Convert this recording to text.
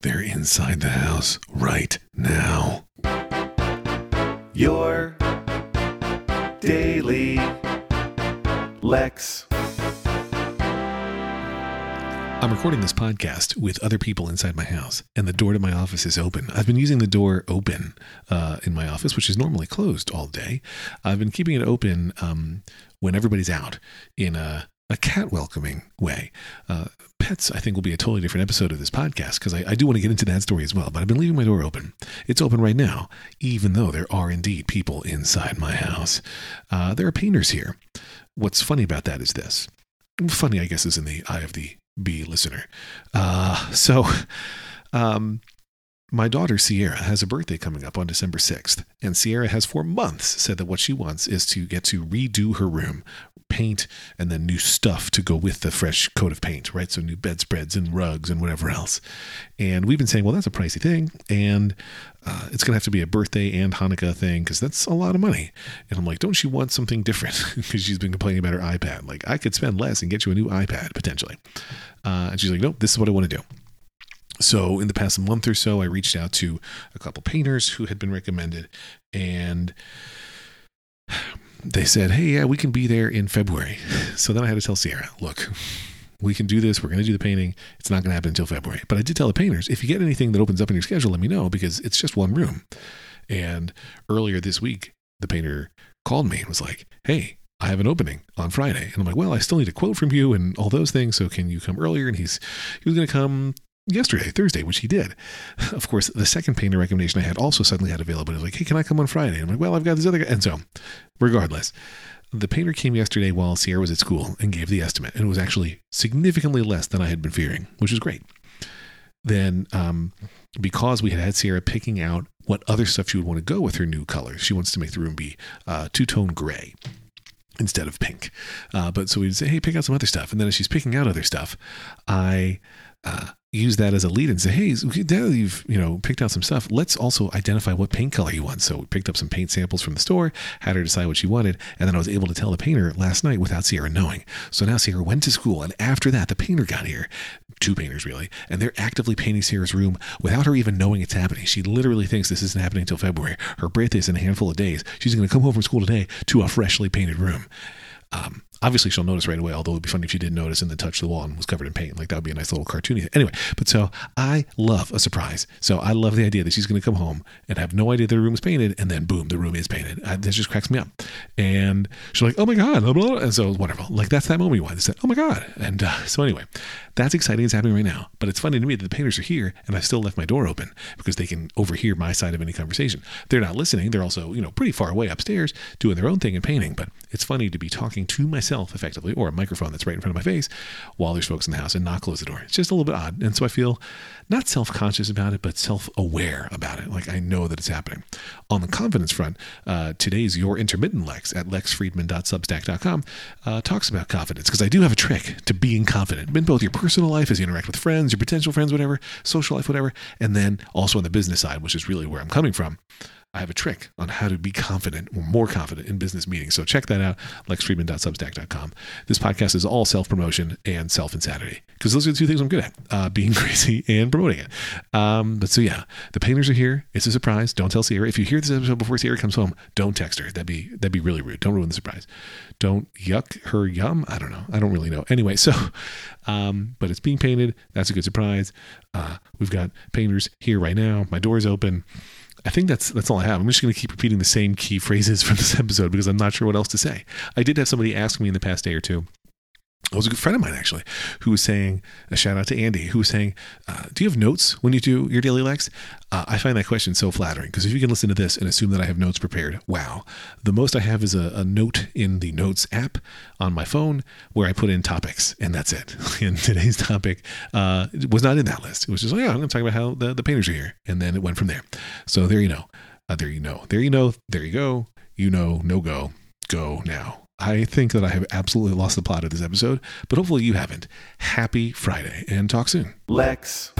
They're inside the house right now. Your daily Lex. I'm recording this podcast with other people inside my house, and the door to my office is open. I've been using the door open uh, in my office, which is normally closed all day. I've been keeping it open um, when everybody's out in a, a cat welcoming way. Uh, pets, I think, will be a totally different episode of this podcast because I, I do want to get into that story as well. But I've been leaving my door open. It's open right now, even though there are indeed people inside my house. Uh, there are painters here. What's funny about that is this. Funny, I guess, is in the eye of the be listener. Uh, so, um, my daughter Sierra has a birthday coming up on December 6th, and Sierra has for months said that what she wants is to get to redo her room, paint, and then new stuff to go with the fresh coat of paint, right? So, new bedspreads and rugs and whatever else. And we've been saying, well, that's a pricey thing, and uh, it's going to have to be a birthday and Hanukkah thing because that's a lot of money. And I'm like, don't you want something different? Because she's been complaining about her iPad. Like, I could spend less and get you a new iPad potentially. Uh, and she's like, nope, this is what I want to do. So, in the past month or so, I reached out to a couple painters who had been recommended, and they said, Hey, yeah, we can be there in February. So then I had to tell Sierra, Look, we can do this. We're going to do the painting. It's not going to happen until February. But I did tell the painters, if you get anything that opens up in your schedule, let me know because it's just one room. And earlier this week, the painter called me and was like, Hey, I have an opening on Friday. And I'm like, well, I still need a quote from you and all those things. So can you come earlier? And he's, he was going to come yesterday, Thursday, which he did. Of course, the second painter recommendation I had also suddenly had available. He was like, hey, can I come on Friday? And I'm like, well, I've got this other guy. And so, regardless, the painter came yesterday while Sierra was at school and gave the estimate. And it was actually significantly less than I had been fearing, which is great. Then, um, because we had had Sierra picking out what other stuff she would want to go with her new colors, she wants to make the room be uh, two tone gray instead of pink. Uh, but so we'd say, hey, pick out some other stuff. And then as she's picking out other stuff, I uh, use that as a lead and say, hey, that you've you know picked out some stuff, let's also identify what paint color you want. So we picked up some paint samples from the store, had her decide what she wanted, and then I was able to tell the painter last night without Sierra knowing. So now Sierra went to school, and after that, the painter got here, two painters really, and they're actively painting Sierra's room without her even knowing it's happening. She literally thinks this isn't happening until February. Her birthday is in a handful of days. She's going to come home from school today to a freshly painted room. Um, obviously she'll notice right away, although it'd be funny if she didn't notice and then touched the wall and was covered in paint. Like that would be a nice little cartoony thing. Anyway, but so I love a surprise. So I love the idea that she's going to come home and have no idea the room is painted and then boom, the room is painted. I, just cracks me up. And she's like, oh my God. Blah, blah. And so it's wonderful. Like that's that moment you want. Said, oh my God. And uh, so anyway, that's exciting. It's happening right now. But it's funny to me that the painters are here and I still left my door open because they can overhear my side of any conversation. They're not listening. They're also, you know, pretty far away upstairs doing their own thing and painting. But it's funny to be talking to myself effectively or a microphone that's right in front of my face while there's folks in the house and not close the door. It's just a little bit odd. And so I feel not self conscious about it, but self aware about it. Like I know that it's happening. On the confidence front, uh, today's Your Intermittent Lex at lexfriedman.substack.com uh, talks about confidence because I do have a trick to being confident in both your personal life as you interact with friends, your potential friends, whatever, social life, whatever, and then also on the business side, which is really where I'm coming from. I have a trick on how to be confident or more confident in business meetings. So check that out, lexfriedman.substack.com. This podcast is all self promotion and self insanity because those are the two things I'm good at uh, being crazy and promoting it. Um, but so, yeah, the painters are here. It's a surprise. Don't tell Sierra. If you hear this episode before Sierra comes home, don't text her. That'd be, that'd be really rude. Don't ruin the surprise. Don't yuck her yum. I don't know. I don't really know. Anyway, so, um, but it's being painted. That's a good surprise. Uh, we've got painters here right now. My door's open. I think that's that's all I have. I'm just going to keep repeating the same key phrases from this episode because I'm not sure what else to say. I did have somebody ask me in the past day or two. It was a good friend of mine actually, who was saying a shout out to Andy, who was saying, uh, "Do you have notes when you do your daily Lex?" Uh, I find that question so flattering because if you can listen to this and assume that I have notes prepared, wow! The most I have is a, a note in the Notes app on my phone where I put in topics, and that's it. and today's topic uh, was not in that list. It was just, oh yeah, I'm going to talk about how the, the painters are here, and then it went from there. So there you know, uh, there you know, there you know, there you go. You know, no go, go now. I think that I have absolutely lost the plot of this episode, but hopefully you haven't. Happy Friday and talk soon. Lex.